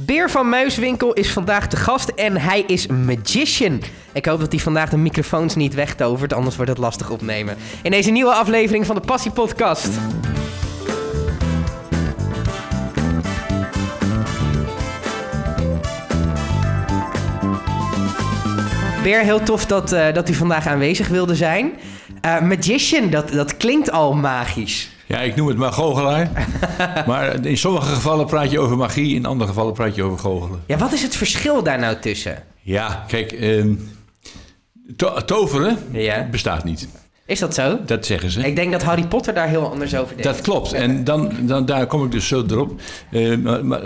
Beer van Muiswinkel is vandaag de gast en hij is magician. Ik hoop dat hij vandaag de microfoons niet wegtovert, anders wordt het lastig opnemen. In deze nieuwe aflevering van de Passie Podcast. Beer, heel tof dat, eh, dat u vandaag aanwezig wilde zijn. Eh, magician, dat, dat klinkt al magisch. Ja, ik noem het maar goochelaar. maar in sommige gevallen praat je over magie, in andere gevallen praat je over goochelen. Ja, wat is het verschil daar nou tussen? Ja, kijk, ehm, to- toveren Ja. bestaat niet. Is dat zo? Dat zeggen ze. Ik denk dat Harry Potter daar heel anders over denkt. Dat klopt. En dan, dan, daar kom ik dus zo erop. Eh, maar, maar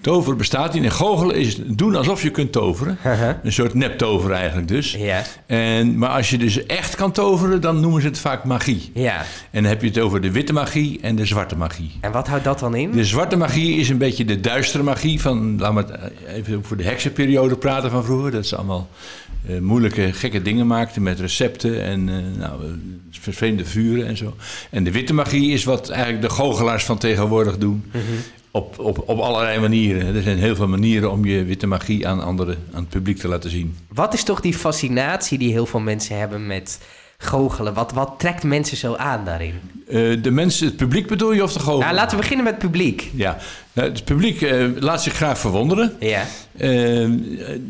toveren bestaat niet. En goochelen is doen alsof je kunt toveren. Een soort neptoveren eigenlijk dus. Ja, En, maar als je dus echt kan toveren, dan noemen ze het vaak magie. ja. En dan heb je het over de witte magie en de zwarte magie. En wat houdt dat dan in? De zwarte magie is een beetje de duistere magie van, laten we het even voor de heksenperiode praten van vroeger. Dat ze allemaal eh, moeilijke, gekke dingen maakten met recepten en eh, nou, vervreemde vuren en zo. En de witte magie is wat eigenlijk de goochelaars van tegenwoordig doen. Op, op, op allerlei manieren. Er zijn heel veel manieren om je witte magie aan anderen, aan het publiek te laten zien. Wat is toch die fascinatie die heel veel mensen hebben met goochelen? Wat, wat trekt mensen zo aan daarin? Eh, de mensen, het publiek bedoel je of de goochelaar? Nou, laten we beginnen met het publiek. Ja, Nou, het publiek eh, laat zich graag verwonderen. Ja, Eh,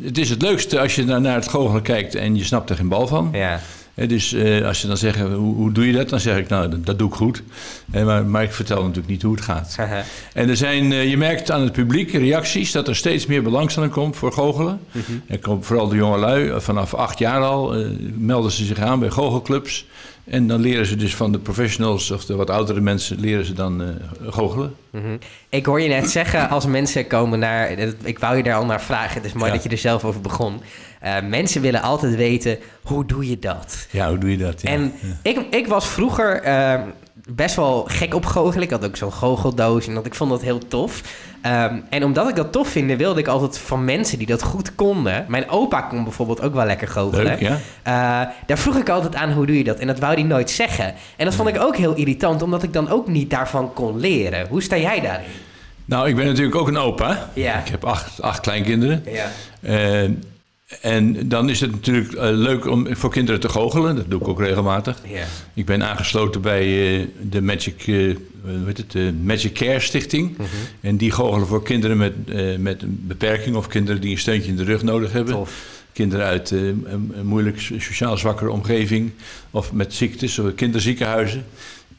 het is het leukste als je naar, naar het goochelen kijkt en je snapt er geen bal van. ja. Dus eh, als je dan zegt, hoe, hoe doe je dat? Dan zeg ik, nou, dat, dat doe ik goed. Maar, maar ik vertel natuurlijk niet hoe het gaat. En er zijn, eh, je merkt aan het publiek reacties dat er steeds meer belangstelling komt voor goochelen. Er komt vooral de jongelui, eh, vanaf acht jaar al, melden ze zich aan bij goochelclubs. En dan leren ze dus van de professionals of de wat oudere mensen, leren ze dan eh, goochelen. Mhm. Ik hoor je net zeggen, als mensen komen naar... Ik wou je daar al naar vragen, het is mooi Ja. dat je er zelf over begon. Eh, mensen willen altijd weten, hoe doe je dat? Ja, hoe doe je dat? Ja. En Ja. ik, ik was vroeger eh, best wel gek op goochelen. Ik had ook zo'n goocheldoos en dat, ik vond dat heel tof. Ehm, en omdat ik dat tof vind, wilde ik altijd van mensen die dat goed konden. Mijn opa kon bijvoorbeeld ook wel lekker goochelen. Leuk, ja? Eh, daar vroeg ik altijd aan, hoe doe je dat? En dat wou hij nooit zeggen. En dat vond ik ook heel irritant, omdat ik dan ook niet daarvan kon leren. Hoe sta jij daarin? Nou, ik ben natuurlijk ook een opa. Ja. Ik heb acht, acht kleinkinderen. Ja. Eh, en dan is het natuurlijk eh, leuk om voor kinderen te goochelen. Dat doe ik ook regelmatig. Ik ben aangesloten bij eh, de Magic, eh, hoe heet het, de Magic Care Stichting. Mhm. En die goochelen voor kinderen met, met een beperking of kinderen die een steuntje in de rug nodig hebben. Tof. Kinderen uit een, moeilijk sociaal zwakkere omgeving of met ziektes, of kinderziekenhuizen.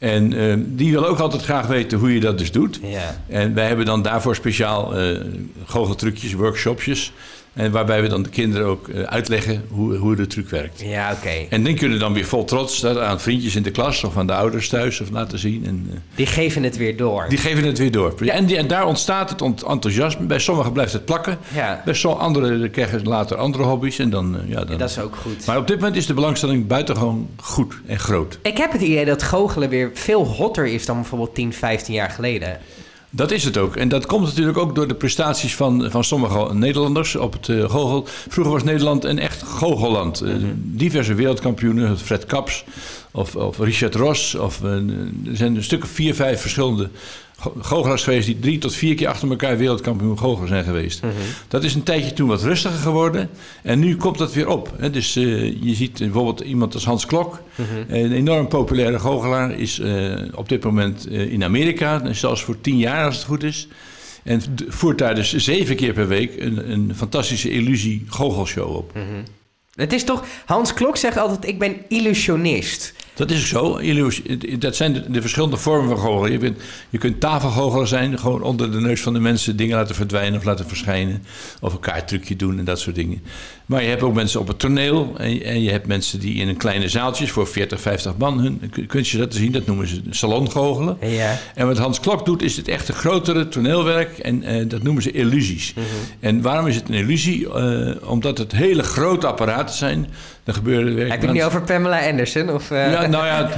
En eh, die willen ook altijd graag weten hoe je dat dus doet. Ja. En wij hebben dan daarvoor speciaal eh goocheltrucjes, workshopjes. En waarbij we dan de kinderen ook eh, uitleggen hoe, hoe de truc werkt. Ja, oké. En die kunnen dan weer vol trots dat aan vriendjes in de klas of aan de ouders thuis of laten zien. En eh, Die geven het weer door. die geven het weer door. En, die, en daar ontstaat het ont- enthousiasme. Bij sommigen blijft het plakken. Ja. Bij sommige anderen krijgen later andere hobby's. En dan, eh, ja, dan... Dat is ook goed. Maar op dit moment is de belangstelling buitengewoon goed en groot. Ik heb het idee dat goochelen weer veel hotter is dan bijvoorbeeld 10, 15 jaar geleden. Dat is het ook. En dat komt natuurlijk ook door de prestaties van, van sommige Nederlanders op het uh, goochel. Vroeger was Nederland een echt goochelland. Eh, diverse wereldkampioenen, Fred Kaps of, of Richard Ross. Of, eh, er zijn een stuk of vier, vijf verschillende go- goochelaars geweest... die drie tot vier keer achter elkaar wereldkampioen goochelaar zijn geweest. Dat is een tijdje toen wat rustiger geworden. En nu komt dat weer op. Hè. Dus eh, je ziet bijvoorbeeld iemand als Hans Klok... een enorm populaire goochelaar... is eh, op dit moment eh, in Amerika, zelfs voor tien jaar als het goed is... En voert daar dus zeven keer per week een, een fantastische illusie goochelshow op. Het is toch, Hans Klok zegt altijd, ik ben illusionist. Dat is zo. Dat zijn de, de verschillende vormen van goochelen. Je, je kunt tafelgoochelaar zijn, gewoon onder de neus van de mensen dingen laten verdwijnen of laten verschijnen. Of een kaarttrucje doen en dat soort dingen. Maar je hebt ook mensen op het toneel. En, en je hebt mensen die in een kleine zaaltjes voor 40, 50 man hun kun- kunstje laten zien. Dat noemen ze salongoochelen. Ja. En wat Hans Klok doet, is het echte grotere toneelwerk. En eh, dat noemen ze illusies. Mhm. En waarom is het een illusie? Eh, omdat het hele grote apparaten zijn. Gebeuren werk. Heb je het nu over Pamela Anderson? Of, eh, Ja, nou ja,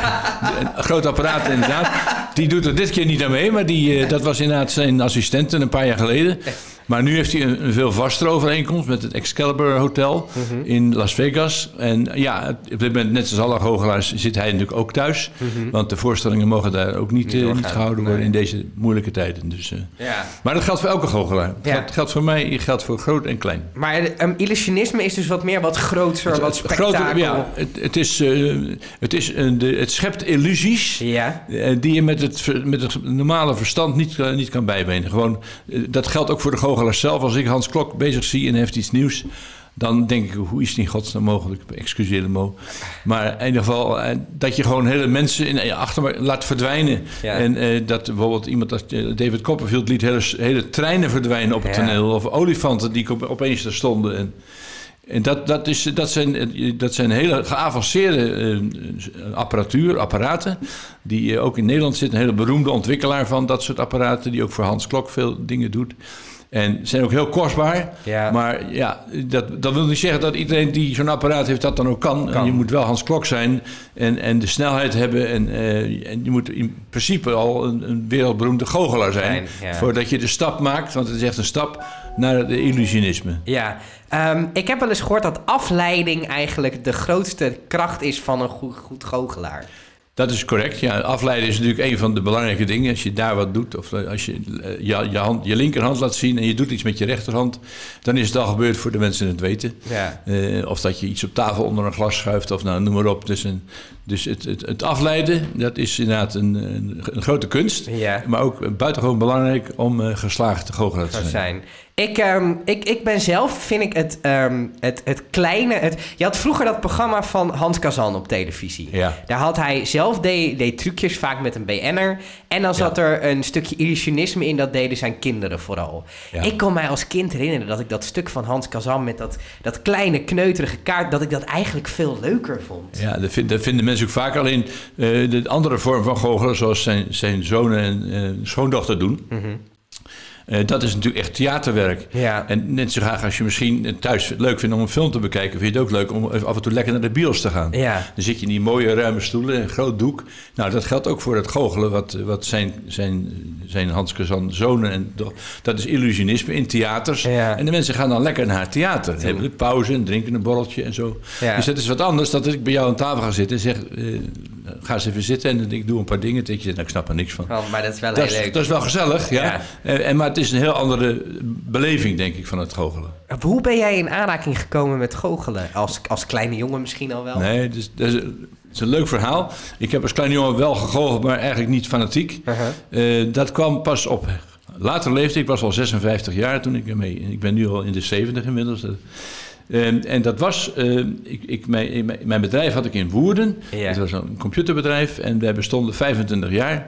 een groot apparaat inderdaad. Die doet er dit keer niet aan mee, maar die, dat was inderdaad zijn assistente een paar jaar geleden. Maar nu heeft hij een, een veel vastere overeenkomst met het Excalibur Hotel Mhm. in Las Vegas. En ja, op dit moment, net zoals alle goochelaars, zit hij natuurlijk ook thuis. Want de voorstellingen mogen daar ook niet, Niet eh, niet gehouden worden nee. in deze moeilijke tijden. Dus, eh, Ja. maar dat geldt voor elke goochelaar. Ja. geldt, geldt voor mij, geldt voor groot en klein. Maar um, illusionisme is dus wat meer wat groter, wat Het spektakel. grote- ja, het, het, is, eh, het, is, de, het schept illusies Ja. eh, die je met het, met het normale verstand niet, eh, niet kan bijbenen. Gewoon, eh, dat geldt ook voor de goochelaars zelf. Als ik Hans Klok bezig zie en heeft iets nieuws... dan denk ik, hoe is het in godsnaam mogelijk? Excuseer de mo. Maar in ieder geval, eh, dat je gewoon hele mensen in, eh, achter laat verdwijnen. Ja. En eh, dat bijvoorbeeld iemand als David Copperfield liet hele, hele treinen verdwijnen op het Ja. toneel. Of olifanten die op- opeens er stonden. En, en dat, dat, is, dat, zijn, dat zijn hele geavanceerde apparatuur, apparaten. Die ook in Nederland zit. Een hele beroemde ontwikkelaar van dat soort apparaten. Die ook voor Hans Klok veel dingen doet. En zijn ook heel kostbaar. Ja. Maar ja, dat, dat wil niet zeggen dat iedereen die zo'n apparaat heeft dat dan ook kan. Je moet wel Hans Klok zijn en, en de snelheid hebben. En, eh, en je moet in principe al een, een wereldberoemde goochelaar zijn. Ja. Voordat je de stap maakt, want het is echt een stap naar het illusionisme. Ja, Ehm, ik heb wel eens gehoord dat afleiding eigenlijk de grootste kracht is van een goed, goed goochelaar. Dat is correct. Ja, afleiden is natuurlijk een van de belangrijke dingen. Als je daar wat doet, of als je eh, je, je, hand, je linkerhand laat zien en je doet iets met je rechterhand, dan is het al gebeurd voor de mensen het weten. Ja. Eh, of dat je iets op tafel onder een glas schuift, of nou, noem maar op. Dus, een, dus het, het, het afleiden, dat is inderdaad een, een, een grote kunst. Ja. Maar ook buitengewoon belangrijk om eh, geslaagd te goochelaar te zou zijn. zijn. Ik, ehm, ik, ik ben zelf, vind ik het, ehm, het, het kleine... Het, je had vroeger dat programma van Hans Kazan op televisie. Ja. Daar had hij zelf deed, deed trucjes, vaak met een BN'er. En dan zat er een stukje illusionisme in, dat deden zijn kinderen vooral. Ja. Ik kon mij als kind herinneren dat ik dat stuk van Hans Kazan... met dat, dat kleine, kneuterige kaart, dat ik dat eigenlijk veel leuker vond. Ja, dat, vind- dat vinden mensen ook vaak. Alleen eh, de andere vorm van goochelen, zoals zijn, zijn zoon en eh, schoondochter doen... eh, dat is natuurlijk echt theaterwerk. Ja. En net zo graag als je misschien thuis leuk vindt om een film te bekijken... vind je het ook leuk om af en toe lekker naar de bios te gaan. Ja. Dan zit je in die mooie ruime stoelen, een groot doek. Nou, dat geldt ook voor het goochelen, wat, wat zijn, zijn, zijn Hans Kazan zonen... En dat is illusionisme in theaters. Ja. En de mensen gaan dan lekker naar het theater. Hebben de pauze en drinken een borreltje en zo. Ja. Dus dat is wat anders dan dat ik bij jou aan tafel ga zitten en zeg... eh, ga eens even zitten en ik doe een paar dingen. Dat je nou, ik snap er niks van. Oh, maar dat is wel Dat heel is, leuk. dat is wel gezellig, ja. Ja. Eh, En, maar het is een heel andere beleving, denk ik, van het goochelen. Hoe ben jij in aanraking gekomen met goochelen? Als, als kleine jongen misschien al wel? Nee, dus, dat is, het is een leuk verhaal. Ik heb als kleine jongen wel gegoocheld, maar eigenlijk niet fanatiek. Uh-huh. Eh, dat kwam pas op later leeftijd. Ik was al 56 jaar toen ik ermee... Ik ben nu al in de 70 inmiddels. Eh, en dat was... eh, ik, ik, mijn, mijn- bedrijf had ik in Woerden. Ja. Het was een computerbedrijf en wij bestonden 25 jaar.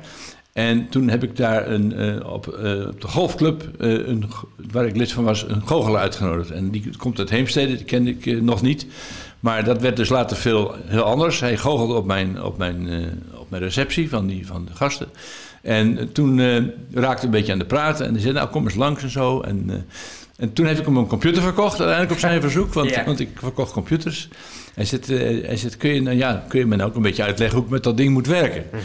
En toen heb ik daar een, eh, op, eh, op de golfclub, eh, een, waar ik lid van was, een goochelaar uitgenodigd. En die komt uit Heemstede, die kende ik nog niet. Maar dat werd dus later veel heel anders. Hij goochelde op mijn, op mijn, op mijn receptie van, die, van de gasten. En toen raakte een beetje aan de praten. En hij zei, nou kom eens langs en zo. En, en toen heb ik hem een computer verkocht, uiteindelijk op zijn verzoek. Want, Ja. want ik verkocht computers. Hij zegt, eh, hij zegt kun, je, nou, ja, kun je me nou ook een beetje uitleggen hoe ik met dat ding moet werken? En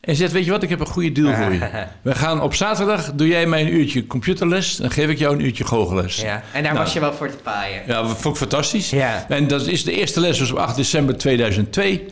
hij zegt, weet je wat, ik heb een goede deal voor je. We gaan op zaterdag, doe jij mij een uurtje computerles. Dan geef ik jou een uurtje goochelles. Ja, en daar Nou. was je wel voor te paaien. Ja, dat vond ik fantastisch. Ja. En dat is de eerste les was op 8 december 2002.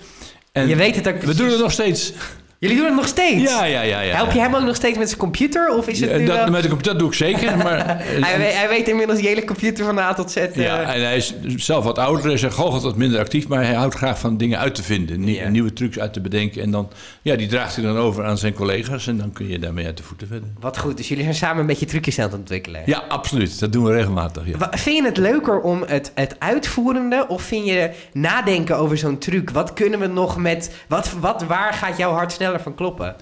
En Je weet het ook we doen het nog steeds. Jullie doen het nog steeds? Ja, ja, ja. ja. Help je hem ook nog steeds met zijn computer? Of is het Ja, nu dat, wel- met de computer doe ik zeker, maar... eh, hij, weet, hij weet inmiddels die hele computer van A tot Z. eh, Ja, en hij is zelf wat ouder, hij is goochelt wat minder actief, maar hij houdt graag van dingen uit te vinden, nie- Ja. nieuwe trucs uit te bedenken. En dan, ja, die draagt hij dan over aan zijn collega's en dan kun je daarmee uit de voeten verder. Wat goed, dus jullie zijn samen een beetje trucjes aan het ontwikkelen. Ja, absoluut. Dat doen we regelmatig. Ja. Vind je het leuker om het, het uitvoerende of vind je nadenken over zo'n truc? Wat kunnen we nog met. Wat, wat, waar gaat jouw hart sneller van kloppen?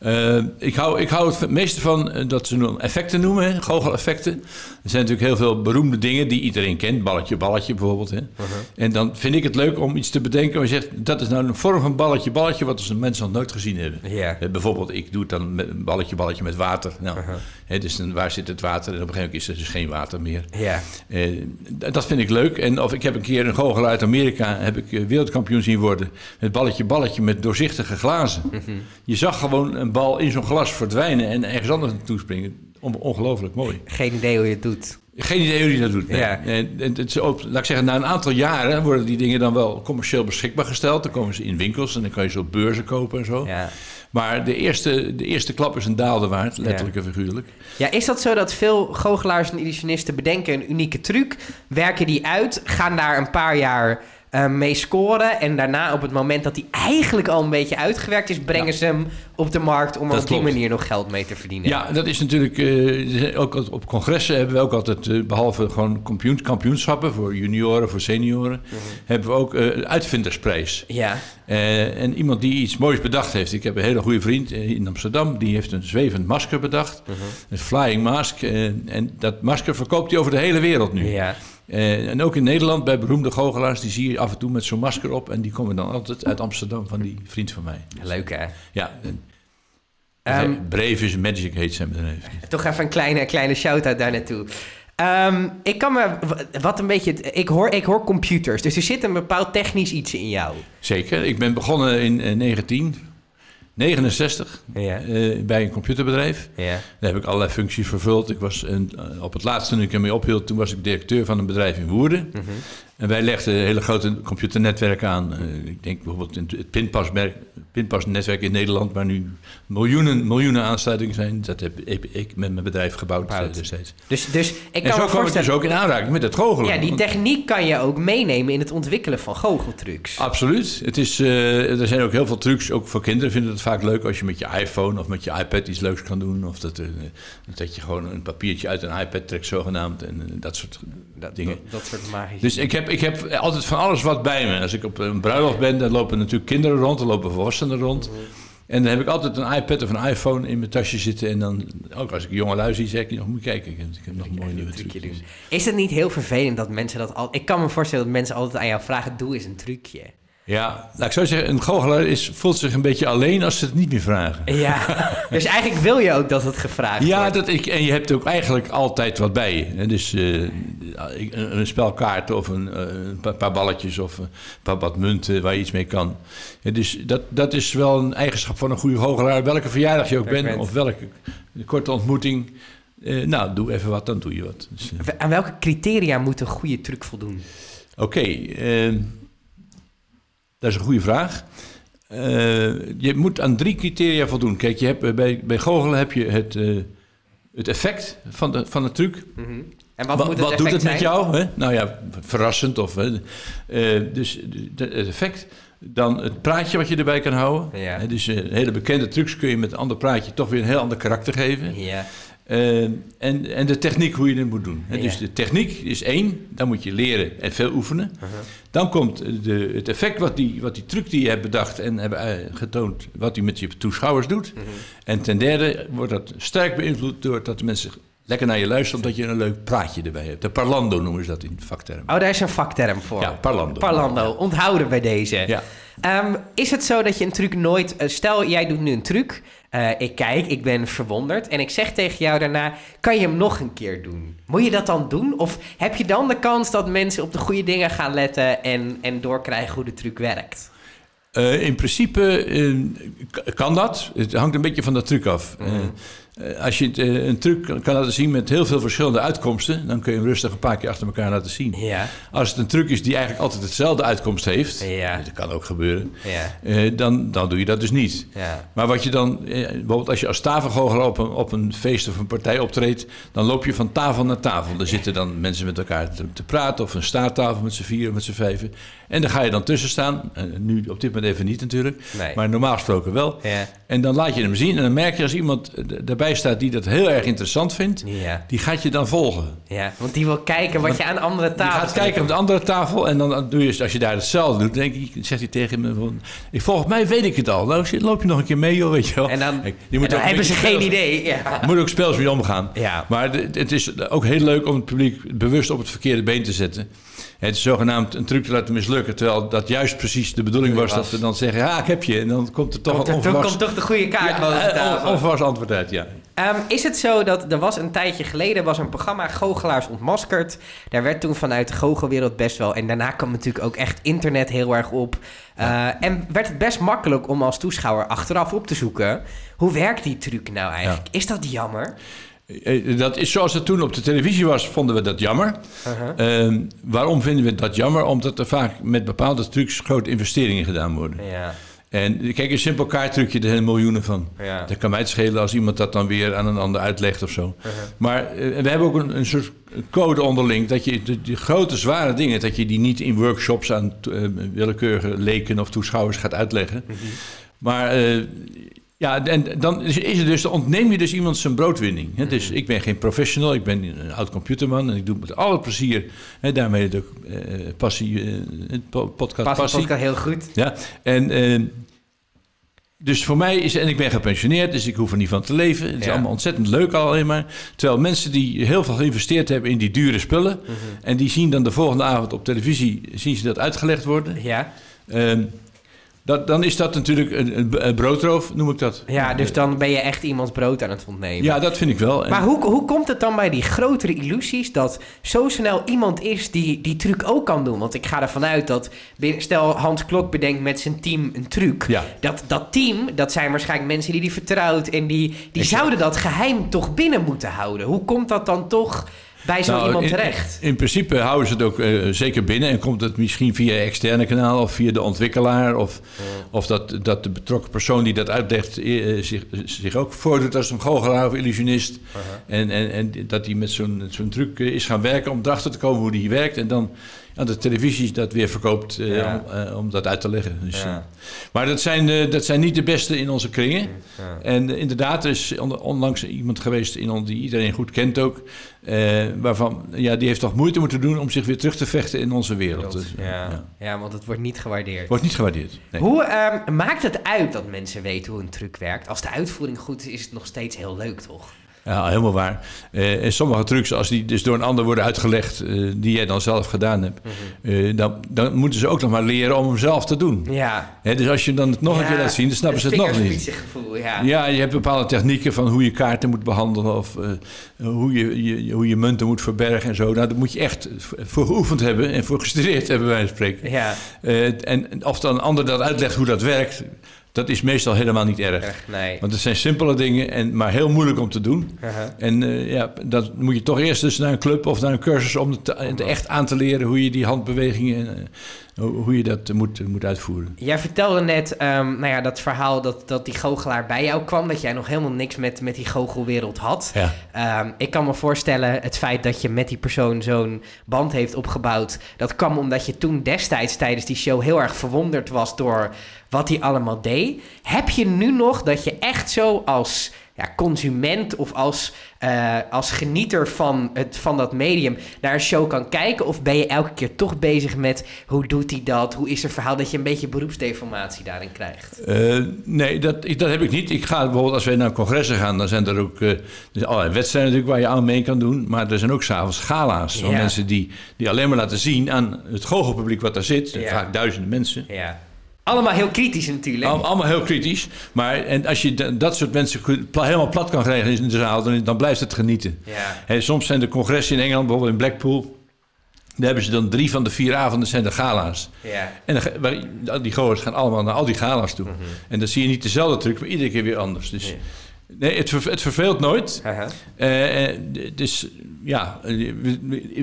Eh, ik, hou, ik hou het meeste van eh, dat ze dan effecten noemen, hè, goocheleffecten. Er zijn natuurlijk heel veel beroemde dingen die iedereen kent. Balletje, balletje bijvoorbeeld. Hè. En dan vind ik het leuk om iets te bedenken waar je zegt... dat is nou een vorm van balletje, balletje... wat we mensen nog nooit gezien hebben. Eh, bijvoorbeeld, ik doe het dan met een balletje, balletje met water. Nou, hè, dus dan, waar zit het water? En op een gegeven moment is er dus geen water meer. Ja. D- dat vind ik leuk. En of ik heb een keer een goochelaar uit Amerika... heb ik wereldkampioen zien worden... met balletje, balletje met doorzichtige glazen. Je zag gewoon een bal in zo'n glas verdwijnen... en ergens anders naartoe springen. on- ongelooflijk mooi. Geen idee hoe je het doet. Geen idee hoe hij dat doet. nee. Ja. En, en het is ook, laat ik zeggen, na een aantal jaren worden die dingen dan wel commercieel beschikbaar gesteld. Dan komen ze in winkels en dan kan je ze op beurzen kopen en zo. Ja. Maar de eerste, de eerste klap is een daalde waard, letterlijk en figuurlijk. Ja, is dat zo dat veel goochelaars en illusionisten bedenken een unieke truc, werken die uit, gaan daar een paar jaar eh, mee scoren en daarna op het moment dat die eigenlijk al een beetje uitgewerkt is, brengen Ja. ze hem op de markt om Dat op die manier nog geld mee te verdienen? Ja, dat is natuurlijk. eh, ook op congressen hebben we ook altijd, eh, behalve gewoon kampioen, kampioenschappen voor junioren, voor senioren, hebben we ook uitvindersprijs. Ja. En iemand die iets moois bedacht heeft. Ik heb een hele goede vriend in Amsterdam. Die heeft een zwevend masker bedacht. Een flying mask. en dat masker verkoopt hij over de hele wereld nu. Ja. Eh, en ook in Nederland, bij beroemde goochelaars, die zie je af en toe met zo'n masker op. En die komen dan altijd uit Amsterdam van die vriend van mij. Leuk hè? Ja. Um, ehm, Brevis Magic heet zijn bedrijf. Toch even een kleine, kleine shout-out daar naartoe. Ehm, ik kan me wat een beetje. Ik hoor, ik hoor computers, dus er zit een bepaald technisch iets in jou. Zeker. Ik ben begonnen in eh, 19 69 eh, bij een computerbedrijf. Ja. Daar heb ik allerlei functies vervuld. Ik was een, op het laatste toen ik ermee ophield, toen was ik directeur van een bedrijf in Woerden. Mhm. En wij legden hele grote computernetwerken aan. Eh, ik denk bijvoorbeeld het pinpasnetwerk in Nederland, waar nu miljoenen, miljoenen aansluitingen zijn. Dat heb ik, met mijn bedrijf gebouwd destijds. Dus, dus ik en kan zo me kwam ik dus ook in aanraking met het goochelen. Ja, die techniek kan je ook meenemen in het ontwikkelen van goocheltrucs. Absoluut. Het is, eh, er zijn ook heel veel trucs, ook voor kinderen vinden het vaak leuk als je met je iPhone of met je iPad iets leuks kan doen. Of dat, dat je gewoon een papiertje uit een iPad trekt zogenaamd en dat soort dat, dingen. dat, dat soort magische... Dus ik heb, ik heb altijd van alles wat bij me. Als ik op een bruiloft ben, dan lopen natuurlijk kinderen rond, er lopen volwassenen rond. En dan heb ik altijd een iPad of een iPhone in mijn tasje zitten. En dan, ook als ik jonge lui zie, zeg ik nog, moet kijken, ik heb, ik heb nog een mooie nieuwe trucje trucjes. doen. Is het niet heel vervelend dat mensen dat al... Ik kan me voorstellen dat mensen altijd aan jou vragen, doe eens een trucje. Ja, laat ik zo zeggen, een goochelaar is, voelt zich een beetje alleen als ze het niet meer vragen. Ja, dus eigenlijk wil je ook dat het gevraagd Ja, wordt. dat ik, en je hebt ook eigenlijk altijd wat bij je. hè. Dus eh, een, een spel kaarten of een, eh, paar balletjes of een paar wat munten waar je iets mee kan. Ja, dus dat, dat is wel een eigenschap van een goede goochelaar. Welke verjaardag je ook bent bent. of welke korte ontmoeting. eh, nou, doe even wat, dan doe je wat. Dus, Aan welke criteria moet een goede truc voldoen? Oké, eh, dat is een goede vraag. Eh, je moet aan drie criteria voldoen. Kijk, je hebt, eh, bij, bij goochelen heb je het, eh, het effect van de, van de truc. Mhm. En wat, moet het wat doet het met jou? Hè? Nou ja, verrassend. Of, dus de- het effect. Dan het praatje wat je erbij kan houden. Ja. Dus hele bekende trucs kun je met een ander praatje toch weer een heel ander karakter geven. Ja, Eh, en, en de techniek hoe je het moet doen. Hè. Ja. Dus de techniek is één, dan moet je leren en veel oefenen. Uh-huh. Dan komt de, het effect wat die, wat die truc die je hebt bedacht en hebben eh, getoond, wat die met je toeschouwers doet. Mhm. En ten derde wordt dat sterk beïnvloed door dat de mensen lekker naar je luisteren, omdat je een leuk praatje erbij hebt. De parlando noemen ze dat in vaktermen. Oh, daar is een vakterm voor. Ja, parlando. Parlando, onthouden bij deze. Ja. Ehm, is het zo dat je een truc nooit... eh, stel, jij doet nu een truc. Eh, ik kijk, ik ben verwonderd. En ik zeg tegen jou daarna... Kan je hem nog een keer doen? Moet je dat dan doen? Of heb je dan de kans dat mensen op de goede dingen gaan letten... en, en doorkrijgen hoe de truc werkt? Eh, in principe eh, kan dat. Het hangt een beetje van de truc af. Mhm. Eh, als je eh, een truc kan laten zien met heel veel verschillende uitkomsten, dan kun je hem rustig een paar keer achter elkaar laten zien. Ja, Als het een truc is die eigenlijk altijd hetzelfde uitkomst heeft, Ja. dat kan ook gebeuren, ja, eh, dan, dan doe je dat dus niet. ja. Maar wat je dan, bijvoorbeeld als je als tafelgoochelaar op een, op een feest of een partij optreedt, dan loop je van tafel naar tafel. Er zitten dan mensen met elkaar te, te praten of een staattafel met z'n vier of met z'n vijven. En dan ga je dan tussen staan. Nu op dit moment even niet natuurlijk, Nee. maar normaal gesproken wel. Ja, En dan laat je hem zien en dan merk je als iemand eh, staat die dat heel erg interessant vindt, ja, die gaat je dan volgen. ja. Want die wil kijken wat je aan andere Die tafels... gaat kijken op de andere tafel en dan doe je, als je daar hetzelfde doet, denk ik, zegt hij tegen me van, ik, volgens mij weet ik het al. Nou, loop je nog een keer mee, joh, weet je wel. En dan, Kijk, en dan ook een hebben ze geen idee. Ja. Je moet ook speels mee omgaan. Ja. Maar het is ook heel leuk om het publiek bewust op het verkeerde been te zetten. Het is zogenaamd een truc te laten mislukken, terwijl dat juist precies de bedoeling was, was. dat we dan zeggen, ja, ik heb je. En dan komt er toch Komt een er, toen onverwachts, komt toch de goede kaart ja, eh, onverwachts antwoord uit, ja. Ehm, is het zo dat er was een tijdje geleden was een programma Goochelaars ontmaskerd. Daar werd toen vanuit de goochelwereld best wel. En daarna kwam natuurlijk ook echt internet heel erg op. Eh, en werd het best makkelijk om als toeschouwer achteraf op te zoeken. Hoe werkt die truc nou eigenlijk? Is dat jammer? Eh, Dat is zoals het toen op de televisie was, vonden we dat jammer. Ehm, waarom vinden we dat jammer? Omdat er vaak met bepaalde trucs grote investeringen gedaan worden. Ja, En kijk, een simpel kaarttrucje, er zijn miljoenen van. ja. Dat kan mij het schelen als iemand dat dan weer aan een ander uitlegt of zo. Maar eh, we hebben ook een, een soort code onderling dat je de, die grote zware dingen, dat je die niet in workshops aan eh, willekeurige leken of toeschouwers gaat uitleggen. Mhm. Maar eh, ja, en dan is, het dus, dan ontneem je dus iemand zijn broodwinning. Hè? Mhm. Dus ik ben geen professional, ik ben een oud computerman en ik doe het met alle plezier. Hè, daarmee de passie, eh, het po- podcast Passie, passie. podcast heel goed. Ja, en eh, dus voor mij is, en ik ben gepensioneerd, dus ik hoef er niet van te leven. Het is Ja. allemaal ontzettend leuk alleen maar. Terwijl mensen die heel veel geïnvesteerd hebben in die dure spullen, Mhm. en die zien dan de volgende avond op televisie, zien ze dat uitgelegd worden. Ja. Ehm, dat, dan is dat natuurlijk een, een, broodroof, noem ik dat. ja, dus dan ben je echt iemands brood aan het ontnemen. Ja, dat vind ik wel. En- Maar hoe, hoe komt het dan bij die grotere illusies dat zo snel iemand is die die truc ook kan doen? Want ik ga ervan uit dat, stel Hans Klok bedenkt met zijn team een truc. Ja. Dat, dat team, dat zijn waarschijnlijk mensen die die vertrouwt en die, die Exact. zouden dat geheim toch binnen moeten houden. Hoe komt dat dan toch bij zo Nou, iemand terecht? In principe houden ze het ook eh, zeker binnen en komt het misschien via externe kanaal of via de ontwikkelaar of, of dat, dat de betrokken persoon die dat uitlegt eh, zich, zich ook voordoet als een goochelaar of illusionist. en, en, en dat hij met zo'n zo'n truc eh, is gaan werken om erachter te komen hoe die werkt en dan aan de televisie dat weer verkoopt eh, Ja. om, eh, om dat uit te leggen. Dus, Ja. eh, maar dat zijn, dat zijn niet de beste in onze kringen. Ja. En inderdaad, er is on- onlangs iemand geweest in on- die iedereen goed kent ook. waarvan, ja, die heeft toch moeite moeten doen om zich weer terug te vechten in onze wereld. Dus, Ja. ja. ja, want het wordt niet gewaardeerd. Wordt niet gewaardeerd. Nee. Hoe ehm, maakt het uit dat mensen weten hoe een truc werkt? Als de uitvoering goed is, is het nog steeds heel leuk, toch? Ja, helemaal waar. Eh, en sommige trucs, als die dus door een ander worden uitgelegd, eh, die jij dan zelf gedaan hebt, Mhm. eh, dan, dan moeten ze ook nog maar leren om hem zelf te doen. Ja. Hè, dus als je dan het nog een keer laat zien, dan snappen ze het nog niet. vingerspitsengevoel, ja. Ja, je hebt bepaalde technieken van hoe je kaarten moet behandelen of hoe, je, je, hoe je munten moet verbergen en zo. Nou, daar moet je echt voor geoefend hebben en voor gestudeerd hebben, van spreken. Ja, en of dan een ander dat uitlegt hoe dat werkt, dat is meestal helemaal niet erg. echt, nee. Want het zijn simpele dingen, en, maar heel moeilijk om te doen. Uh-huh. En eh, ja, dat moet je toch eerst dus naar een club of naar een cursus om het, het echt aan te leren hoe je die handbewegingen, eh, hoe je dat moet, moet uitvoeren. Jij vertelde net, ehm, nou ja, dat verhaal dat, dat die goochelaar bij jou kwam, dat jij nog helemaal niks met, met die goochelwereld had. Ja. Ehm, ik kan me voorstellen, het feit dat je met die persoon zo'n band heeft opgebouwd, dat kwam omdat je toen destijds tijdens die show heel erg verwonderd was door wat hij allemaal deed. Heb je nu nog dat je echt zo als ja, consument of als, eh, als genieter van, het, van dat medium naar een show kan kijken? Of ben je elke keer toch bezig met hoe doet hij dat? Hoe is er verhaal dat je een beetje beroepsdeformatie daarin krijgt? Eh, nee, dat, ik, dat heb ik niet. Ik ga bijvoorbeeld, als wij naar congressen gaan, dan zijn er ook zijn allerlei wedstrijden natuurlijk waar je aan mee kan doen. Maar er zijn ook s'avonds gala's van Ja. mensen die, die alleen maar laten zien aan het goochelpubliek wat daar zit. Ja. Vaak duizenden mensen. Ja. Allemaal heel kritisch natuurlijk. Al- allemaal heel kritisch. Maar en als je da- dat soort mensen helemaal plat kan krijgen in de zaal, dan, dan blijft het genieten. Ja. Hè, soms zijn de congressen in Engeland, bijvoorbeeld in Blackpool. Daar hebben ze dan drie van de vier avonden zijn de gala's. Ja. En dan, die goers gaan allemaal naar al die gala's toe. En dan zie je niet dezelfde truc, maar iedere keer weer anders. Dus Ja. nee, het, ver- het verveelt nooit. Haha. Eh, eh, d- dus ja, eh,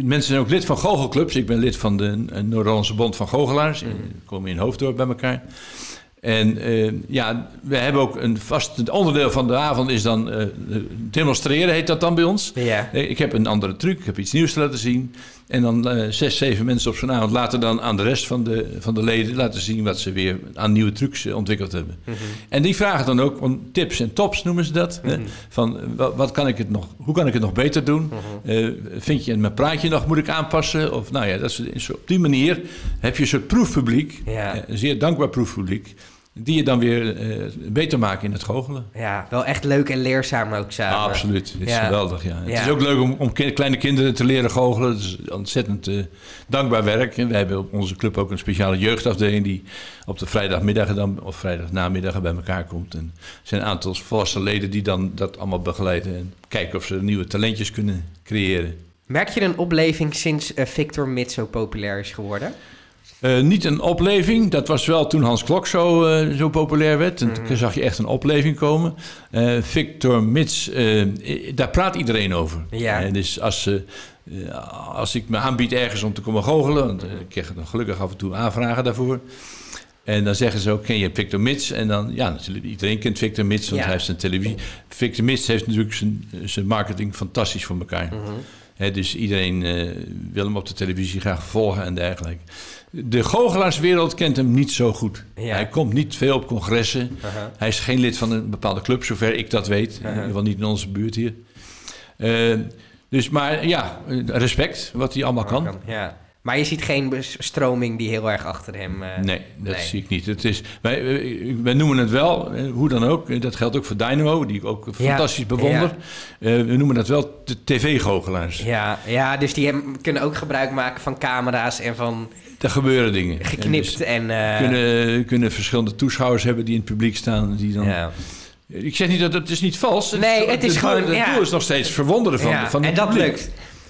mensen zijn ook lid van goochelclubs. Ik ben lid van de eh, Noord-Hollandse Bond van Goochelaars. We komen in Hoofddorp bij elkaar. En eh, ja, we hebben ook een vast onderdeel van de avond is dan eh, demonstreren, heet dat dan bij ons. Ja. Eh, Ik heb een andere truc, ik heb iets nieuws te laten zien. En dan eh, zes, zeven mensen op zo'n avond laten dan aan de rest van de, van de leden laten zien wat ze weer aan nieuwe trucs eh, ontwikkeld hebben. En die vragen dan ook om tips en tops, noemen ze dat. hè? Van eh, wat, wat kan ik het nog, hoe kan ik het nog beter doen? Eh, vind je mijn praatje nog moet ik aanpassen? Of nou ja, dat is, op die manier heb je een soort proefpubliek, Ja. een zeer dankbaar proefpubliek, die je dan weer eh, beter maken in het goochelen. Ja, wel echt leuk en leerzaam ook samen. Absoluut, het is Ja. geweldig. Ja. Het Ja. is ook leuk om, om kleine kinderen te leren goochelen. Het is ontzettend eh, dankbaar werk. En wij hebben op onze club ook een speciale jeugdafdeling die op de vrijdagmiddagen dan, of vrijdagnamiddagen bij elkaar komt. En er zijn een aantal volwassen leden die dan dat allemaal begeleiden en kijken of ze nieuwe talentjes kunnen creëren. Merk je een opleving sinds eh, Victor Mid zo populair is geworden? Eh, niet een opleving. Dat was wel toen Hans Klok zo, eh, zo populair werd. En toen zag je echt een opleving komen. Eh, Victor Mits, daar praat iedereen over. Ja. Dus als, als ik me aanbied ergens om te komen goochelen... want ik krijg dan gelukkig af en toe aanvragen daarvoor... En dan zeggen ze ook, ken je Victor Mits? En dan, ja, natuurlijk, iedereen kent Victor Mits, want Ja. hij heeft zijn televisie. Victor Mits heeft natuurlijk zijn, zijn marketing fantastisch voor elkaar. Mhm. Dus iedereen eh, wil hem op de televisie graag volgen en dergelijke. De goochelaarswereld kent hem niet zo goed. Ja. Hij komt niet veel op congressen. Hij is geen lid van een bepaalde club, zover ik dat weet. In ieder geval niet in onze buurt hier. Eh, dus, maar ja, respect wat hij allemaal kan. Ja. Maar je ziet geen stroming die heel erg achter hem... eh, Nee, dat nee. zie ik niet. Het is, wij, eh, wij noemen het wel, eh, hoe dan ook. eh, Dat geldt ook voor Dynamo, die ik ook Ja, fantastisch bewonder. Eh, we noemen dat wel de tv-goochelaars. Ja, ja, dus die kunnen ook gebruik maken van camera's en van Er gebeuren dingen. geknipt En en... dus eh, kunnen, kunnen verschillende toeschouwers hebben die in het publiek staan. Die dan, ja. Ik zeg niet dat het is niet vals. Nee, het is gewoon, Het ja. doel is nog steeds verwonderen van, Ja, van het en dat publiek. lukt.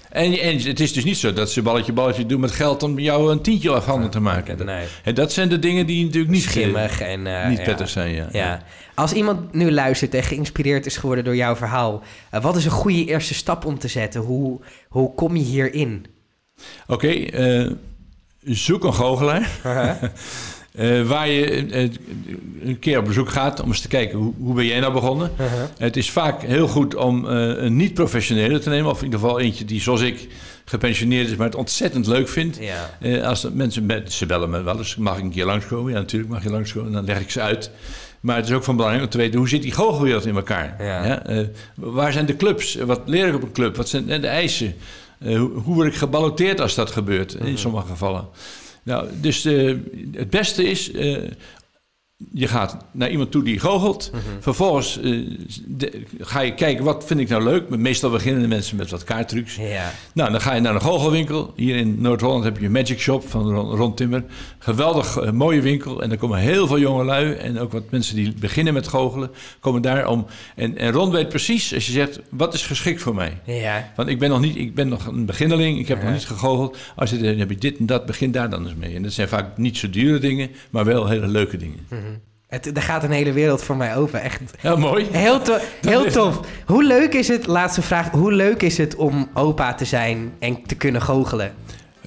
En, en het is dus niet zo dat ze balletje balletje doen met geld om jou een tientje afhanden te maken. Nee. En dat zijn de dingen die natuurlijk niet, eh, Schimmig en... eh, niet ja. prettig zijn. Ja. Ja. Als iemand nu luistert en geïnspireerd is geworden door jouw verhaal, eh, wat is een goede eerste stap om te zetten? Hoe, hoe kom je hierin? Oké, eh, zoek een goochelaar. Eh, waar je eh, een keer op bezoek gaat om eens te kijken hoe, hoe ben jij nou begonnen. Het is vaak heel goed om eh, een niet-professionele te nemen, of in ieder geval eentje die zoals ik gepensioneerd is, maar het ontzettend leuk vindt. Ja. Eh, als de mensen met, ze bellen me wel eens, mag ik een keer langskomen? Ja, natuurlijk mag je langskomen, dan leg ik ze uit. Maar het is ook van belang om te weten, hoe zit die goochelwereld in elkaar? Ja. Eh, waar zijn de clubs? Wat leer ik op een club? Wat zijn eh, de eisen? Eh, hoe, hoe word ik gebaloteerd als dat gebeurt, in sommige gevallen? Nou, dus eh, het beste is, eh, je gaat naar iemand toe die goochelt. Vervolgens eh, de- ga je kijken, wat vind ik nou leuk? Meestal beginnen de mensen met wat kaarttrucs. Ja. Nou, dan ga je naar een goochelwinkel. Hier in Noord-Holland heb je een Magic Shop van Ron, Ron Timmer. Geweldig eh, mooie winkel. En er komen heel veel jonge lui en ook wat mensen die beginnen met goochelen, komen daar om. En, en Ron weet precies, als je zegt, wat is geschikt voor mij? Ja. Want ik ben nog niet, ik ben nog een beginneling, ik heb Ja. nog niet gegoocheld. Als je dan heb je dit en dat, begin daar dan eens mee. En dat zijn vaak niet zo dure dingen, maar wel hele leuke dingen. Het, er gaat een hele wereld voor mij open, echt. Heel mooi. Heel, to- heel tof. Hoe leuk is het, laatste vraag, hoe leuk is het om opa te zijn en te kunnen goochelen?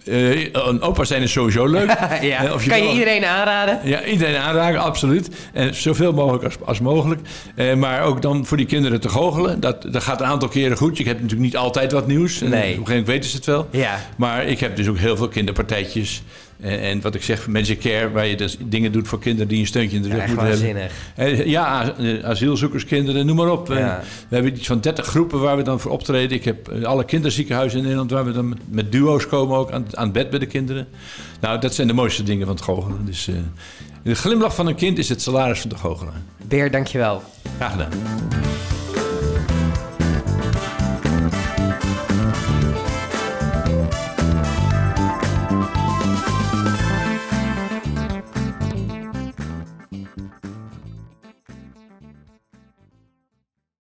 Eh, een opa zijn is sowieso leuk. ja. Eh, of je kan je wel- iedereen aanraden? Ja, iedereen aanraken, absoluut. En zoveel mogelijk als, als mogelijk. Eh, maar ook dan voor die kinderen te goochelen. Dat, dat gaat een aantal keren goed. Je hebt natuurlijk niet altijd wat nieuws. En Nee. Op een gegeven moment weten ze het wel. Ja. Maar ik heb dus ook heel veel kinderpartijtjes. En, en wat ik zeg, Magic Care, waar je dus dingen doet voor kinderen die een steuntje in de Ja, rug echt moeten hebben. waanzinnig. Eh, Ja, eh, asielzoekerskinderen, noem maar op. Ja. Eh, We hebben iets van 30 groepen waar we dan voor optreden. Ik heb alle kinderziekenhuizen in Nederland waar we dan met, met duo's komen ook aan, aan het bed bij de kinderen. Nou, dat zijn de mooiste dingen van het goochelen. Dus de glimlach van een kind is het salaris van de goochelaar. Beer, dankjewel. Graag gedaan.